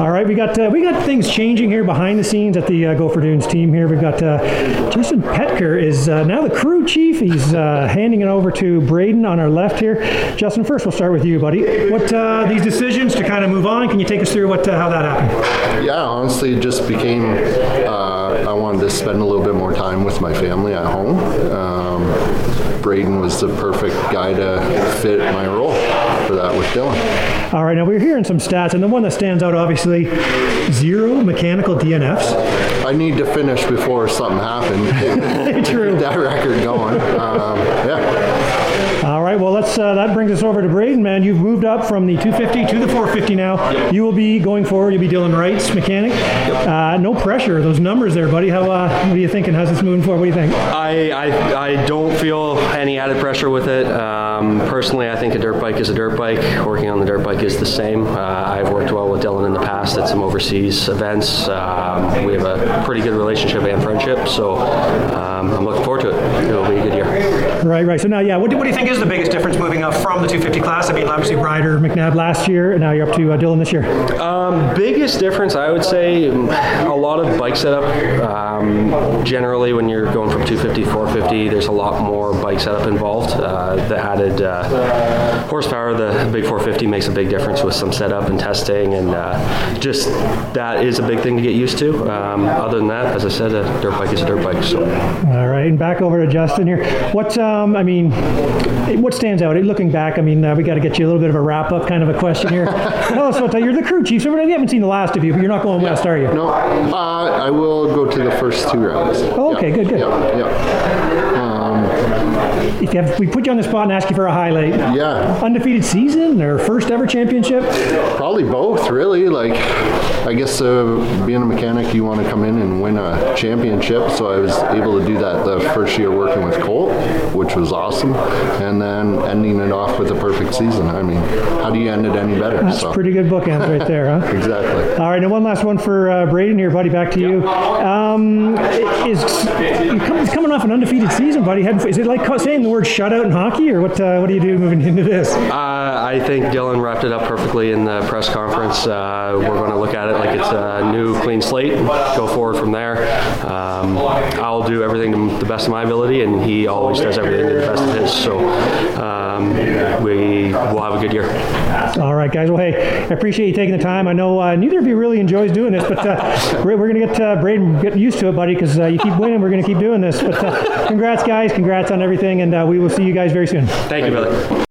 All right, we got uh, we got things changing here behind the scenes at the uh, Gopher Dunes team here. We've got uh, Justin Petker is uh, now the crew chief. He's uh, handing it over to Brayden on our left here. Justin, first we'll start with you, buddy. What uh, these decisions to kind of move on? Can you take us through what how that happened? Yeah, honestly, it just became. I wanted to spend a little bit more time with my family at home. Um, Brayden was the perfect guy to fit my role for that with Dylan. All right, now we're hearing some stats, and the one that stands out obviously zero mechanical DNFs. I need to finish before something happened. True. That record going. Um, yeah. All right, well, let's, uh, that brings us over to Brayden, man. You've moved up from the 250 to the 450 now. You will be going forward. You'll be Dylan Wright's mechanic. Uh, no pressure. Those numbers there, buddy. How uh, what are you thinking? How's this moving forward? What do you think? I, I, I don't feel any added pressure with it. Um, personally, I think a dirt bike is a dirt bike. Working on the dirt bike is the same. Uh, I've worked well with Dylan in the past at some overseas events. Um, we have a pretty good relationship and friendship, so um, I'm looking forward to it. It'll be a good year. Right, right. So now, yeah, what do, what do you think is the biggest difference moving up from the 250 class? I mean, obviously Ryder McNabb last year, and now you're up to uh, Dylan this year. Um, biggest difference, I would say, a lot of bike setup. Um, generally, when you're going from 250 to 450, there's a lot more bike setup involved. Uh, the added uh, horsepower, the big 450 makes a big difference with some setup and testing, and uh, just that is a big thing to get used to. Um, other than that, as I said, a dirt bike is a dirt bike. So. All right, and back over to Justin here. What, um, I mean, what stands out? Looking back, I mean, uh, we got to get you a little bit of a wrap up kind of a question here. Tell us what, you're the crew chief, so we haven't seen the last of you, but you're not going west, are you? No, uh, I will go to the first two rounds. Oh, okay, Yeah, good, good. Yeah, yeah. Um, If you have, we put you on the spot and ask you for a highlight. yeah, Undefeated season or first ever championship? Probably both, really. Like, I guess uh, being a mechanic, you want to come in and win a championship. So I was able to do that the first year working with Colt, which was awesome, and then ending it off with a perfect season. I mean, how do you end it any better? That's so pretty good bookends right there, huh? exactly. All right, and one last one for uh, Brayden here, buddy. Back to you. Um, is you come, coming off an undefeated season, buddy? Had, is it like saying the word shutout in hockey, or what? Uh, what do you do moving into this? Uh, I think Dylan wrapped it up perfectly in the press conference. Uh, we're going to look at it like it's a new, clean slate, go forward from there. Um, I'll do everything to the best of my ability, and he always does everything to the best of his. So um, have a good year. All right, guys. Well, hey, I appreciate you taking the time. I know uh, neither of you really enjoys doing this, but uh, we're, we're going to get uh, Brayden get used to it, buddy, because uh, you keep winning. We're going to keep doing this. But uh, congrats, guys. Congrats on everything, and uh, we will see you guys very soon. Thank you, brother.